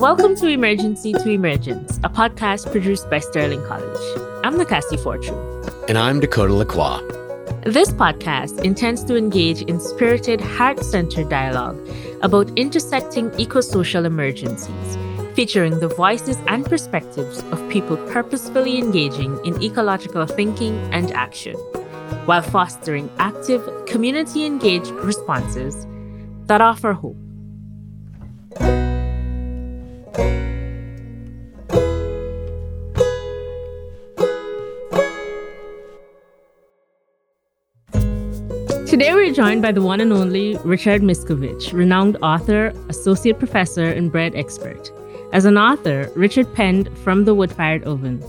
Welcome to Emergency to Emergence, a podcast produced by Sterling College. I'm Nakasi Fortune. And I'm Dakota Lacroix. This podcast intends to engage in spirited, heart centered dialogue about intersecting eco-social emergencies, featuring the voices and perspectives of people purposefully engaging in ecological thinking and action, while fostering active, community engaged responses that offer hope. Today we're joined by the one and only Richard Miscovich, renowned author, associate professor, and bread expert. As an author, Richard penned From the Wood Fired Oven.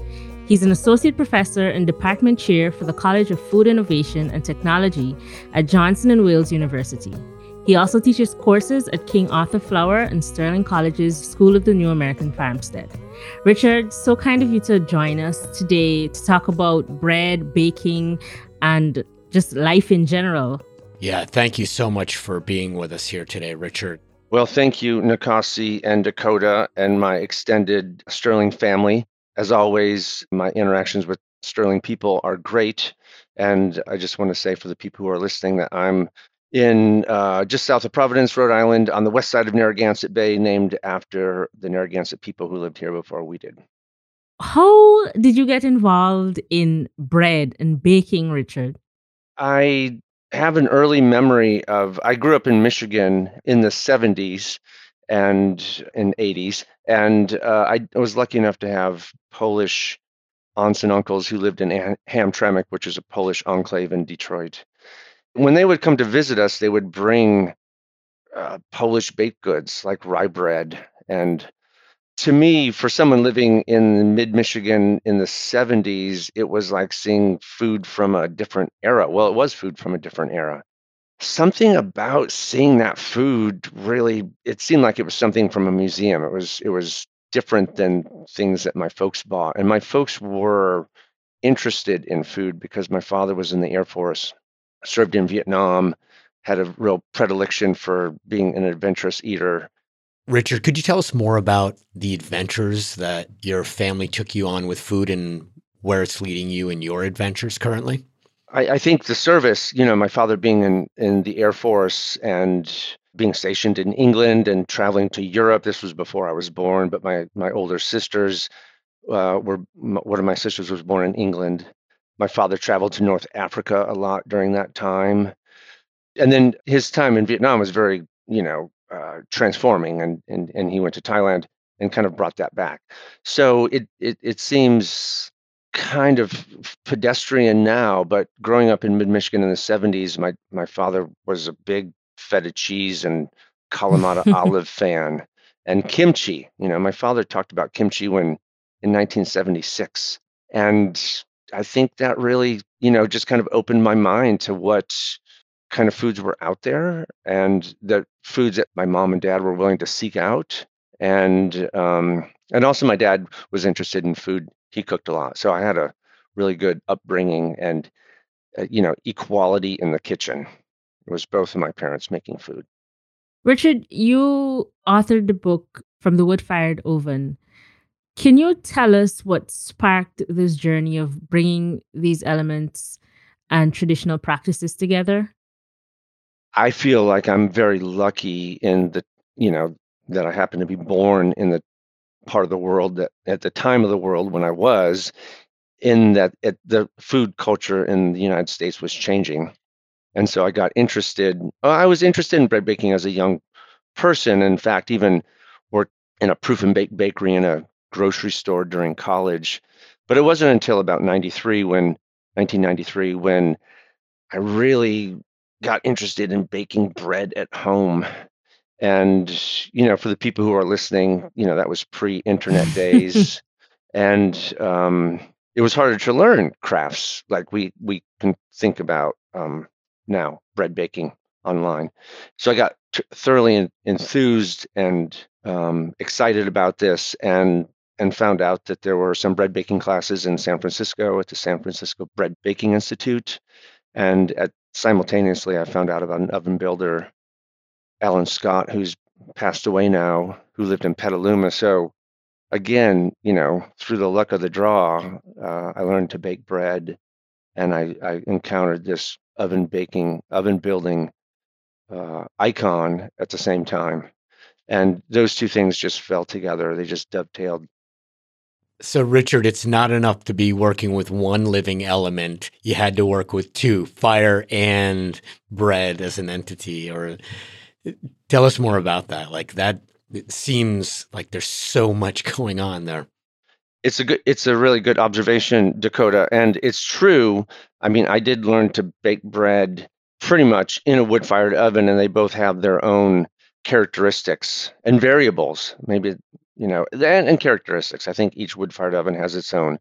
He's an associate professor and department chair for the College of Food Innovation and Technology at Johnson and Wales University. He also teaches courses at King Arthur Flour and Sterling College's School of the New American Farmstead. Richard, so kind of you to join us today to talk about bread, baking, and just life in general. Yeah, thank you so much for being with us here today, Richard. Well, thank you, Nakasi and Dakota, and my extended Sterling family. As always, my interactions with Sterling people are great. And I just want to say for the people who are listening that I'm in uh, just south of Providence, Rhode Island, on the west side of Narragansett Bay, named after the Narragansett people who lived here before we did. How did you get involved in bread and baking, Richard? I have an early memory of I grew up in Michigan in the 70s and in 80s, and uh, I was lucky enough to have Polish aunts and uncles who lived in Hamtramck, which is a Polish enclave in Detroit. When they would come to visit us, they would bring uh, Polish baked goods like rye bread and to me, for someone living in mid Michigan in the 70s, it was like seeing food from a different era. Well, it was food from a different era. Something about seeing that food really, it seemed like it was something from a museum. It was, it was different than things that my folks bought. And my folks were interested in food because my father was in the Air Force, served in Vietnam, had a real predilection for being an adventurous eater Richard, could you tell us more about the adventures that your family took you on with food and where it's leading you in your adventures currently? I, I think the service, you know, my father being in, in the Air Force and being stationed in England and traveling to Europe. This was before I was born, but my my older sisters uh, were one of my sisters was born in England. My father traveled to North Africa a lot during that time, and then his time in Vietnam was very, you know, uh, transforming, and, and and he went to Thailand and kind of brought that back. So it it it seems kind of pedestrian now, but growing up in mid Michigan in the 70s, my my father was a big feta cheese and Kalamata olive fan and kimchi. You know, my father talked about kimchi when in 1976, and I think that really, you know, just kind of opened my mind to what kind of foods were out there and the foods that my mom and dad were willing to seek out. And um, and also my dad was interested in food. He cooked a lot. So i had a really good upbringing and uh, you know equality in the kitchen it was both of my parents making food. Richard you authored the book from the wood fired oven can you tell us what sparked this journey of bringing these elements and traditional practices together I feel like I'm very lucky in the, you know, that I happen to be born in the part of the world that at the time of the world when I was, in that the food culture in the United States was changing. And so I got interested. I was interested in bread baking as a young person. In fact, even worked in a proof and bake bakery in a grocery store during college. But it wasn't until about 93 when 1993 when I really got interested in baking bread at home. And, you know, for the people who are listening, you know, that was pre internet days. and um, it was harder to learn crafts like we, we can think about um, now, bread baking online. So I got t- thoroughly enthused and um, excited about this and and found out that there were some bread baking classes in San Francisco at the San Francisco Bread Baking Institute and at simultaneously, I found out about an oven builder, Alan Scott, who's passed away now, who lived in Petaluma. So again, you know, through the luck of the draw, uh, I learned to bake bread, and I, I encountered this oven baking, oven building uh, icon at the same time, and those two things just fell together. They just dovetailed. So, Richard, it's not enough to be working with one living element. You had to work with two fire and bread as an entity. Or tell us more about that. Like that it seems like there's so much going on there. It's a good it's a really good observation, Dakota. And it's true. I mean, I did learn to bake bread pretty much in a wood fired oven, and they both have their own characteristics and variables. Maybe, you know, and, and characteristics. I think each wood fired oven has its own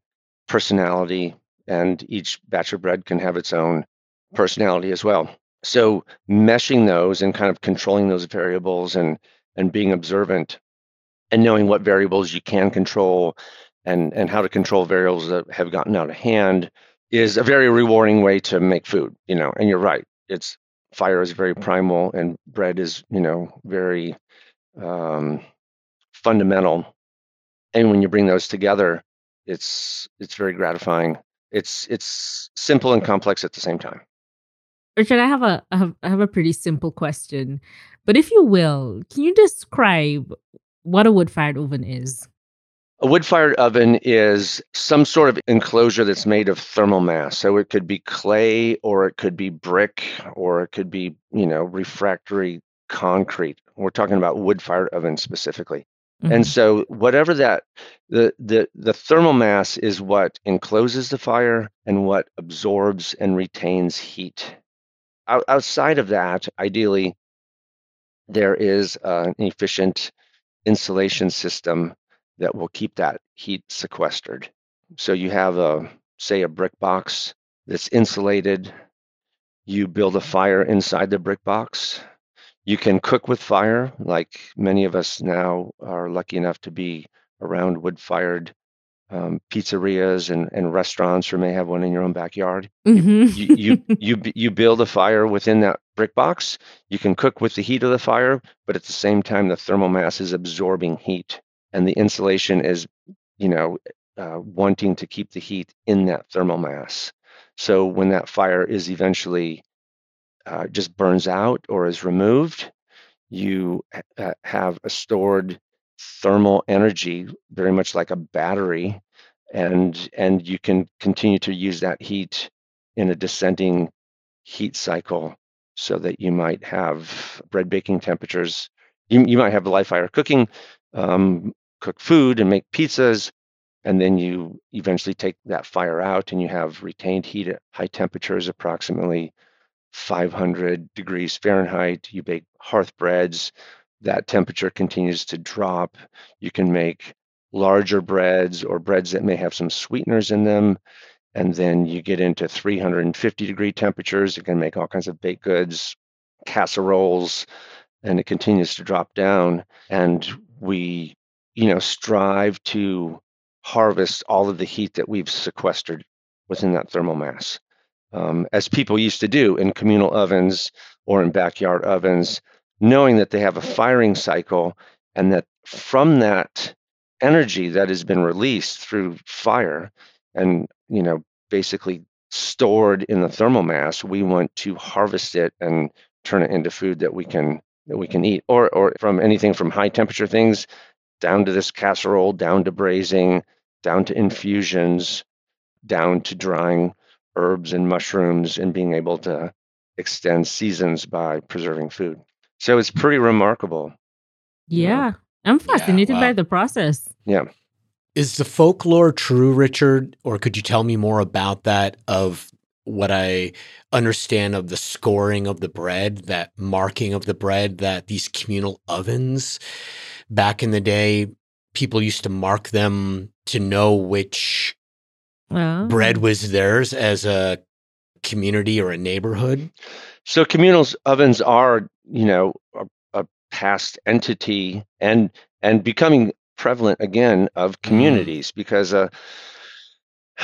personality, and each batch of bread can have its own personality as well. So meshing those and kind of controlling those variables and and being observant and knowing what variables you can control and and how to control variables that have gotten out of hand is a very rewarding way to make food you know and you're right it's fire is very primal and bread is you know very um, fundamental and when you bring those together it's it's very gratifying it's it's simple and complex at the same time richard i have a I have, I have a pretty simple question but if you will, can you describe what a wood fired oven is? A wood fired oven is some sort of enclosure that's made of thermal mass. So it could be clay or it could be brick or it could be, you know, refractory concrete. We're talking about wood fired ovens specifically. Mm-hmm. And so whatever that the the the thermal mass is what encloses the fire and what absorbs and retains heat. Out, outside of that, ideally there is an efficient insulation system that will keep that heat sequestered. So you have a say a brick box that's insulated. You build a fire inside the brick box. You can cook with fire, like many of us now are lucky enough to be around wood fired um, pizzerias and, and restaurants, or may have one in your own backyard. Mm-hmm. You, you, you, you build a fire within that brick box. You can cook with the heat of the fire, but at the same time, the thermal mass is absorbing heat, and the insulation is, you know, uh, wanting to keep the heat in that thermal mass. So when that fire is eventually uh, just burns out or is removed, you ha- have a stored thermal energy, very much like a battery, and and you can continue to use that heat in a descending heat cycle so that you might have bread baking temperatures. You, you might have live fire cooking, um, cook food and make pizzas, and then you eventually take that fire out and you have retained heat at high temperatures, approximately 500 degrees Fahrenheit. You bake hearth breads that temperature continues to drop. You can make larger breads or breads that may have some sweeteners in them. And then you get into 350 degree temperatures. You can make all kinds of baked goods, casseroles, and it continues to drop down. And we, you know, strive to harvest all of the heat that we've sequestered within that thermal mass. Um, as people used to do in communal ovens or in backyard ovens, knowing that they have a firing cycle and that from that energy that has been released through fire and you know basically stored in the thermal mass we want to harvest it and turn it into food that we can that we can eat. Or or from anything from high temperature things down to this casserole down to braising down to infusions down to drying herbs and mushrooms and being able to extend seasons by preserving food so it's pretty remarkable. Yeah. I'm fascinated yeah, wow. by the process. Yeah. Is the folklore true, Richard? Or could you tell me more about that of what I understand of the scoring of the bread, that marking of the bread, that these communal ovens back in the day, people used to mark them to know which oh. bread was theirs as a community or a neighborhood? So communal ovens are, you know, a, a past entity and and becoming prevalent again of mm-hmm. communities mm. because uh,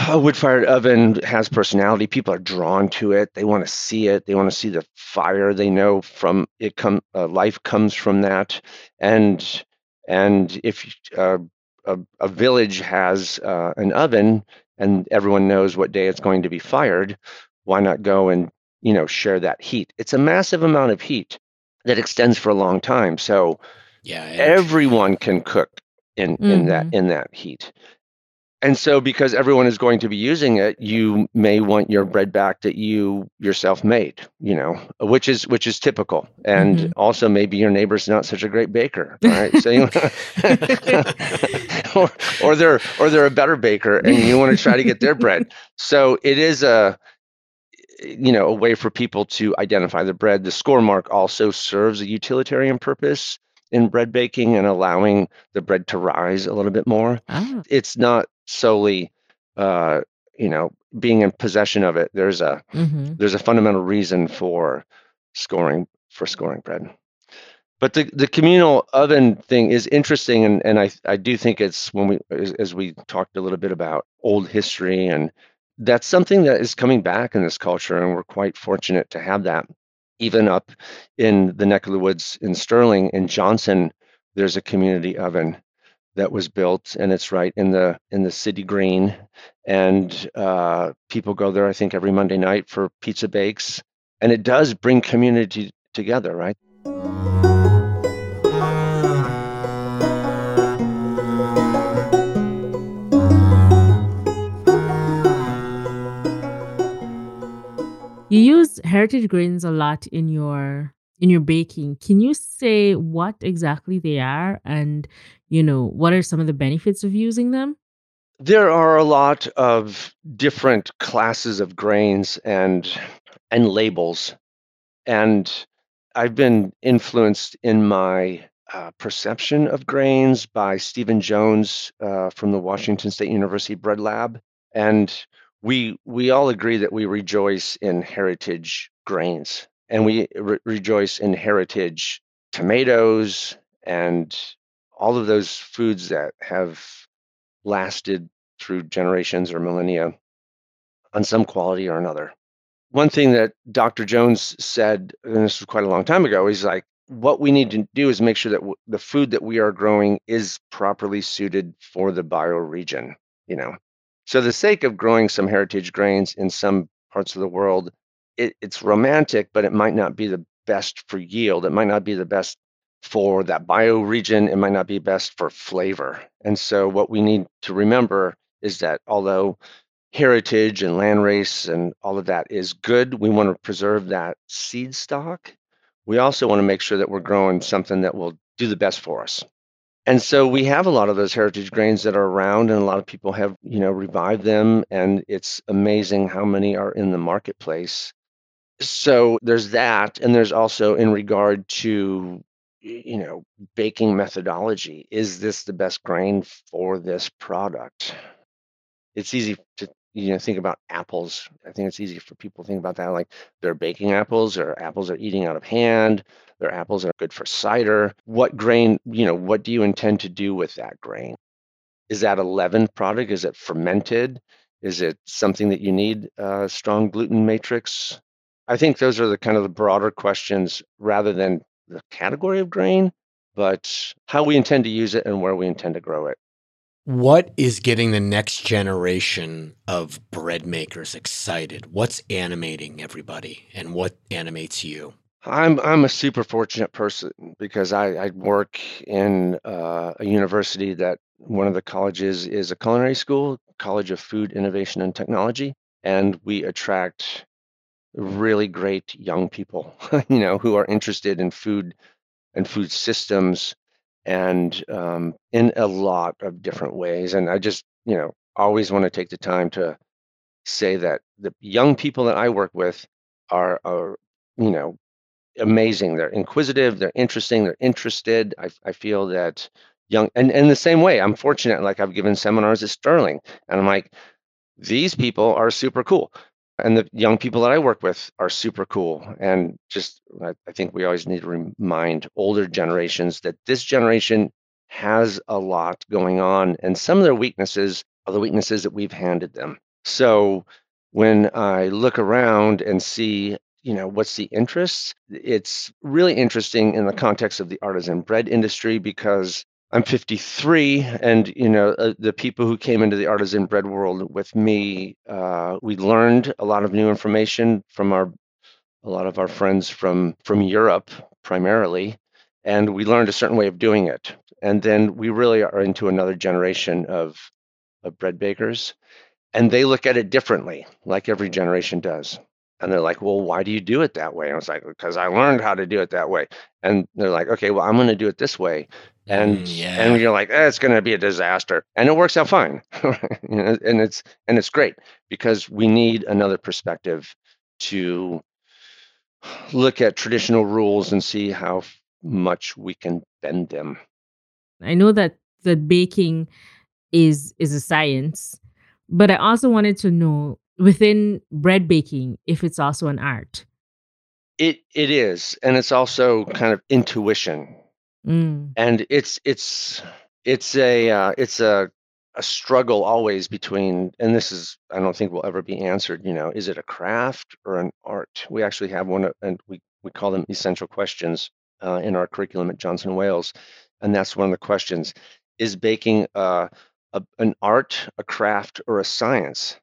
a wood fired oven has personality. People are drawn to it. They want to see it. They want to see the fire. They know from it come uh, life comes from that. And and if uh, a, a village has uh, an oven and everyone knows what day it's going to be fired, why not go and you know share that heat? It's a massive amount of heat that extends for a long time. So Yeah. everyone can cook in in that mm-hmm. in that heat and so because everyone is going to be using it you may want your bread back that you yourself made you know which is which is typical. And Mhm. also maybe your neighbor's not such a great baker right? So you or, or they're or they're a better baker and you want to try to get their bread. So it is a you know a way for people to identify the bread. The score mark also serves a utilitarian purpose in bread baking and allowing the bread to rise a little bit more. Ah. it's not solely uh you know being in possession of it there's a hmm there's a fundamental reason for scoring for scoring bread. But the, the communal oven thing is interesting and, and I, I do think it's when we as, as we talked a little bit about old history and that's something that is coming back in this culture and we're quite fortunate to have that. Even up in the neck of the woods in sterling in johnson there's a community oven that was built and it's right in the in the city green. And uh, people go there i think every monday night for pizza bakes. And it does bring community together right? You use heritage grains a lot in your in your baking. Can you say what exactly they are and you know what are some of the benefits of using them? there are a lot of different classes of grains and and labels and i've been influenced in my uh, perception of grains by stephen jones uh, from the washington state university bread lab and we we all agree that we rejoice in heritage grains and we re- rejoice in heritage tomatoes and all of those foods that have lasted through generations or millennia on some quality or another. One thing that Dr. Jones said, and this was quite a long time ago, he's like, what we need to do is make sure that w- the food that we are growing is properly suited for the bioregion, you know. So the sake of growing some heritage grains in some parts of the world, it, it's romantic, but it might not be the best for yield. It might not be the best for that bioregion. It might not be best for flavor. And so what we need to remember is that although heritage and landrace and all of that is good. We want to preserve that seed stock. We also want to make sure that we're growing something that will do the best for us. And so we have a lot of those heritage grains that are around, and a lot of people have, you know, revived them. And it's amazing how many are in the marketplace. So there's that, and there's also in regard to, you know, baking methodology. Is this the best grain for this product? it's easy to you know think about apples i think it's easy for people to think about that like they're baking apples or apples are eating out of hand their apples are good for cider what grain you know what do you intend to do with that grain is that a leavened product is it fermented is it something that you need a strong gluten matrix i think those are the kind of the broader questions rather than the category of grain but how we intend to use it and where we intend to grow it What is getting the next generation of bread makers excited? What's animating everybody and what animates you? I'm I'm a super fortunate person because I, I work in uh, a university that one of the colleges is a culinary school, College of Food Innovation and Technology, and we attract really great young people, you know, who are interested in food and food systems and um, in a lot of different ways. And I just, you know, always want to take the time to say that the young people that I work with are, are you know, amazing. They're inquisitive, they're interesting, they're interested. I, I feel that young, and, in the same way, I'm fortunate, like I've given seminars at Sterling, and I'm like, these people are super cool. And the young people that I work with are super cool. And just, I, I think we always need to remind older generations that this generation has a lot going on, and some of their weaknesses are the weaknesses that we've handed them. So when I look around and see, you know, what's the interest, it's really interesting in the context of the artisan bread industry because I'm 53, and you know uh, the people who came into the artisan bread world with me, uh, we learned a lot of new information from our a lot of our friends from from Europe primarily, and we learned a certain way of doing it. And then we really are into another generation of of bread bakers, and they look at it differently, like every generation does. And they're like, "Well, why do you do it that way?" And I was like, "Because I learned how to do it that way." And they're like, "Okay, well, I'm going to do it this way." And Mm, yeah. and you're like, eh, "It's going to be a disaster," and it works out fine. And it's and it's great because we need another perspective to look at traditional rules and see how much we can bend them. I know that that baking is is a science, but I also wanted to know within bread baking if it's also an art. It it is, and it's also kind of intuition, Mm. and it's it's it's a uh, it's a a struggle always between, and this is I don't think will ever be answered. You know, is it a craft or an art? We actually have one, and we we call them essential questions uh, in our curriculum at Johnson Wales, and that's one of the questions: Is baking uh, a, an art, a craft, or a science?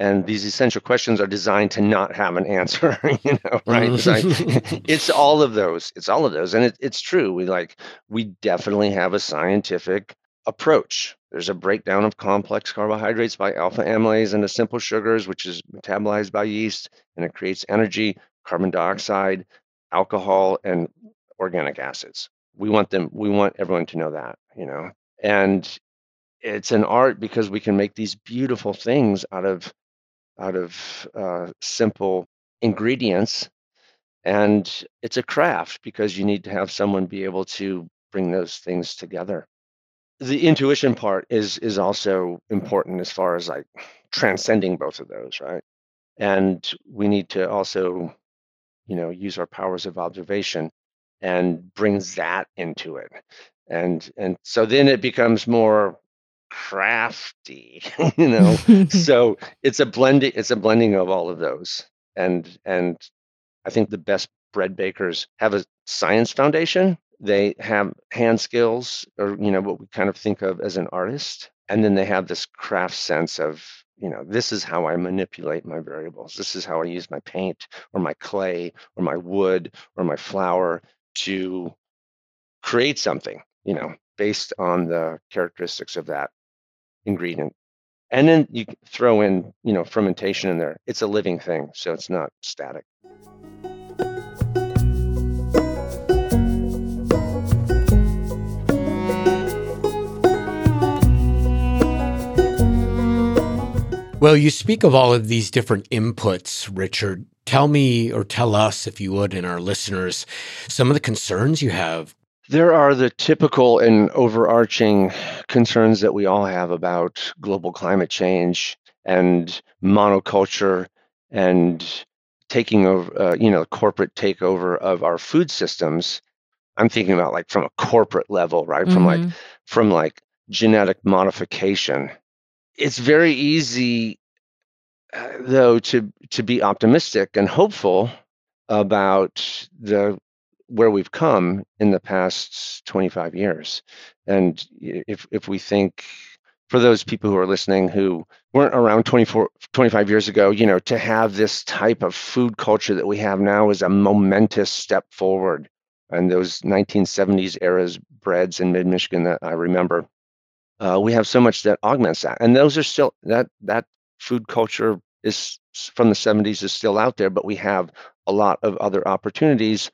And these essential questions are designed to not have an answer you know right? Mm. It's, like, it's all of those it's all of those and it, it's true we like we definitely have a scientific approach. There's a breakdown of complex carbohydrates by alpha amylase into simple sugars which is metabolized by yeast and it creates energy carbon dioxide alcohol and organic acids. We want them we want everyone to know that you know? And it's an art because we can make these beautiful things out of out of uh, simple ingredients. And it's a craft because you need to have someone be able to bring those things together. The intuition part is is also important as far as like transcending both of those, right? And we need to also, you know, use our powers of observation and bring that into it. And and so then it becomes more crafty, you know. So it's a blending it's a blending of all of those. And and I think the best bread bakers have a science foundation. They have hand skills or you know what we kind of think of as an artist. And then they have this craft sense of, you know, this is how I manipulate my variables. This is how I use my paint or my clay or my wood or my flour to create something, you know, based on the characteristics of that ingredient. And then you throw in, you know, fermentation in there. It's a living thing, so it's not static. Well, you speak of all of these different inputs, Richard. Tell me or tell us, if you would, and our listeners, some of the concerns you have. There are the typical and overarching concerns that we all have about global climate change and monoculture and taking over, uh, you know, corporate takeover of our food systems. I'm thinking about like from a corporate level, right? From like Mhm. from like genetic modification. It's very easy uh, though to to be optimistic and hopeful about the where we've come in the past 25 years. And if if we think for those people who are listening who weren't around 24 25 years ago you know to have this type of food culture that we have now is a momentous step forward. And those 1970s eras breads in mid michigan that i remember uh, we have so much that augments that. And those are still that that food culture is from the 70s is still out there but we have a lot of other opportunities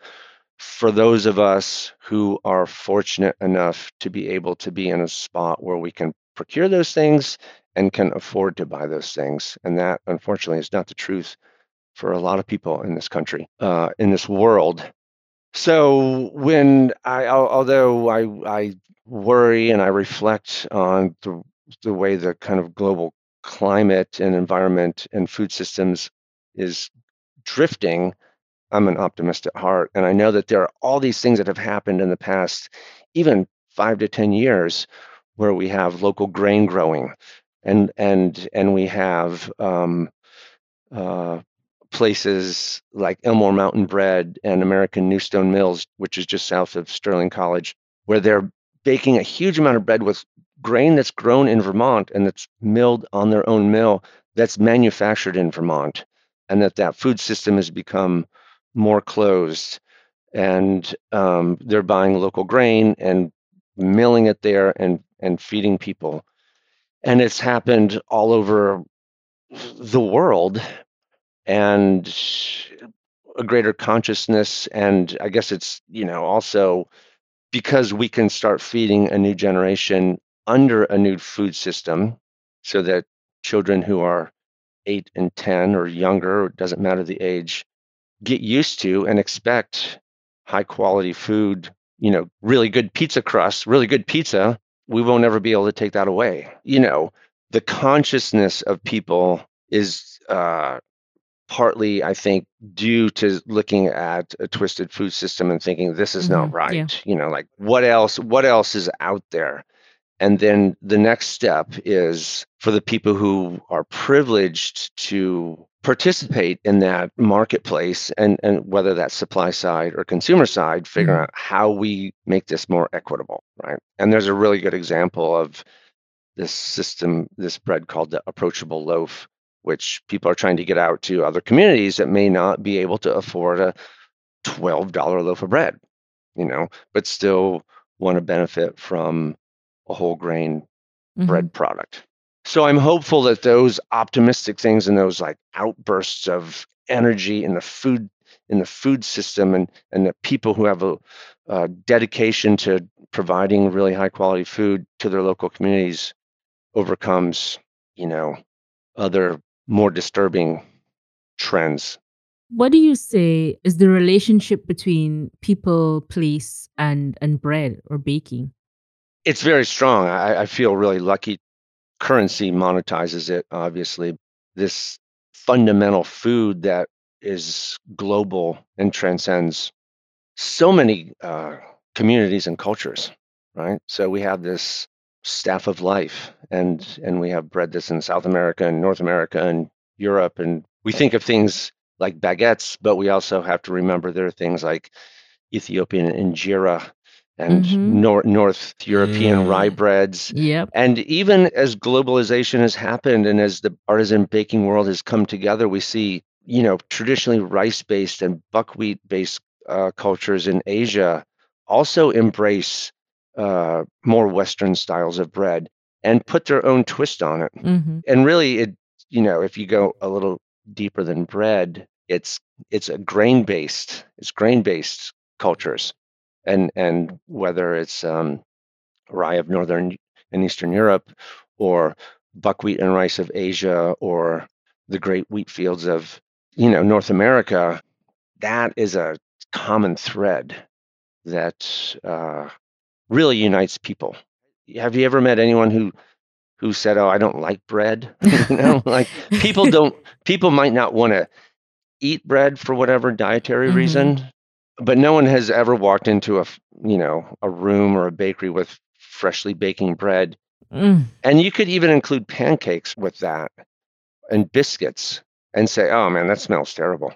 for those of us who are fortunate enough to be able to be in a spot where we can procure those things and can afford to buy those things and that unfortunately is not the truth for a lot of people in this country uh, in this world. So when I, although I, I worry and I reflect on the, the way the kind of global climate and environment and food systems is drifting, I'm an optimist at heart. And I know that there are all these things that have happened in the past, even five to 10 years, where we have local grain growing and and and we have um, uh, places like Elmore Mountain Bread and American Newstone Mills, which is just south of Sterling College, where they're baking a huge amount of bread with grain that's grown in Vermont and that's milled on their own mill that's manufactured in Vermont, and that that food system has become more closed, and um, they're buying local grain and milling it there and and feeding people, and it's happened all over the world, and a greater consciousness, and I guess it's you know also because we can start feeding a new generation under a new food system so that children who are eight and 10 or younger, it doesn't matter the age, get used to and expect high quality food, you know, really good pizza crust, really good pizza. We won't ever be able to take that away. You know, the consciousness of people is uh, partly, I think, due to looking at a twisted food system and thinking this is mm-hmm. not right. Yeah. You know, like what else? What else is out there? And then the next step is for the people who are privileged to participate in that marketplace and, and whether that's supply side or consumer side, figure mm-hmm. out how we make this more equitable, right? And there's a really good example of this system, this bread called the approachable loaf, which people are trying to get out to other communities that may not be able to afford a $12 loaf of bread, you know, but still want to benefit from a whole grain mm-hmm. bread product. So I'm hopeful that those optimistic things and those like outbursts of energy in the food in the food system and and the people who have a, a dedication to providing really high quality food to their local communities overcomes you know other more disturbing trends what do you say is the relationship between people place and and bread or baking it's very strong. I, I feel really lucky. Currency monetizes it, obviously. This fundamental food that is global and transcends so many uh, communities and cultures, right? So we have this staff of life, and and we have bread that's in South America and North America and Europe, and we think of things like baguettes, but we also have to remember there are things like Ethiopian injera and mm-hmm. North, North European yeah. rye breads. Yep. And even as globalization has happened and as the artisan baking world has come together, we see, you know, traditionally rice based and buckwheat based uh, cultures in Asia also embrace uh, more Western styles of bread and put their own twist on it. Mm-hmm. And really, it, you know, if you go a little deeper than bread, it's it's a grain based, it's grain based cultures and and whether it's um, rye of northern and eastern Europe, or buckwheat and rice of Asia, or the great wheat fields of you know North America, that is a common thread that uh, really unites people. Have you ever met anyone who who said, "Oh, I don't like bread"? you know, like people don't. People might not want to eat bread for whatever dietary mm-hmm. reason, but no one has ever walked into a you know a room or a bakery with freshly baking bread. Mm. and you could even include pancakes with that and biscuits and say oh man that smells terrible.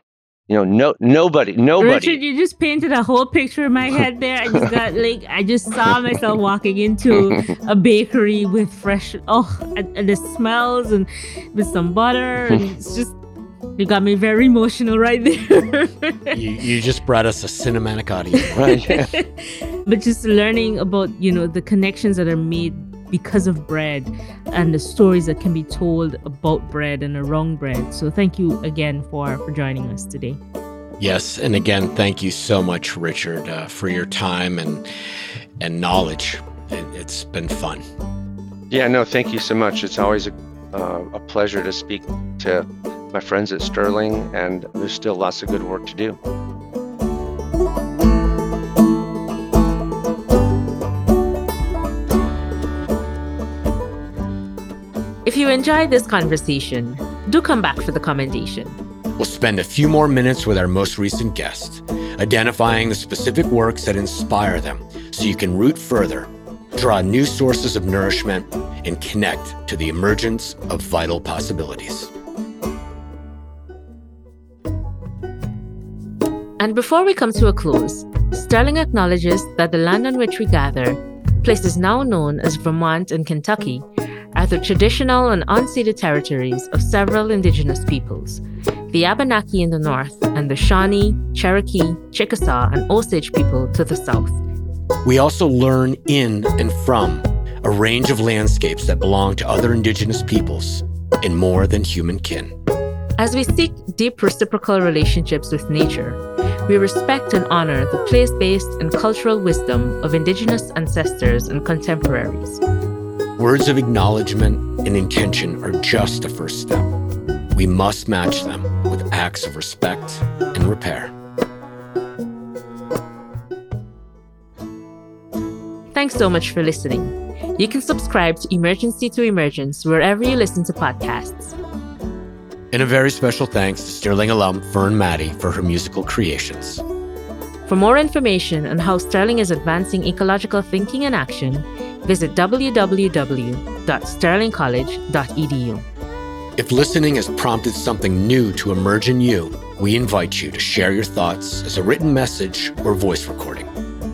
You know no nobody nobody richard you just painted a whole picture in my head there. I just got like i just saw myself walking into a bakery with fresh oh and, and the smells and with some butter and it's just you got me very emotional right there. you, you just brought us a cinematic audience, right? Yeah. but just learning about, you know, the connections that are made because of bread and the stories that can be told about bread and around bread. So thank you again for for joining us today. Yes, and again, thank you so much, Richard, uh, for your time and and knowledge. It, has been fun. Yeah, no, thank you so much. It's always a, uh, a pleasure to speak to my friends at Sterling, and there's still lots of good work to do. If you enjoyed this conversation, do come back for the commendation. We'll spend a few more minutes with our most recent guest, identifying the specific works that inspire them so you can root further, draw new sources of nourishment, and connect to the emergence of vital possibilities. And before we come to a close, Sterling acknowledges that the land on which we gather, places now known as Vermont and Kentucky, are the traditional and unceded territories of several indigenous peoples the Abenaki in the north, and the Shawnee, Cherokee, Chickasaw, and Osage people to the south. We also learn in and from a range of landscapes that belong to other indigenous peoples and more than human kin. As we seek deep reciprocal relationships with nature, we respect and honor the place based and cultural wisdom of Indigenous ancestors and contemporaries. Words of acknowledgement and intention are just a first step. We must match them with acts of respect and repair. Thanks so much for listening. You can subscribe to Emergency to Emergence wherever you listen to podcasts. And a very special thanks to Sterling alum Fern Maddie for her musical creations. For more information on how Sterling is advancing ecological thinking and action, visit www.sterlingcollege.edu. If listening has prompted something new to emerge in you, we invite you to share your thoughts as a written message or voice recording,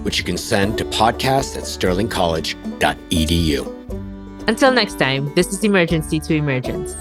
which you can send to podcast at sterlingcollege.edu. Until next time, this is Emergency to Emergence.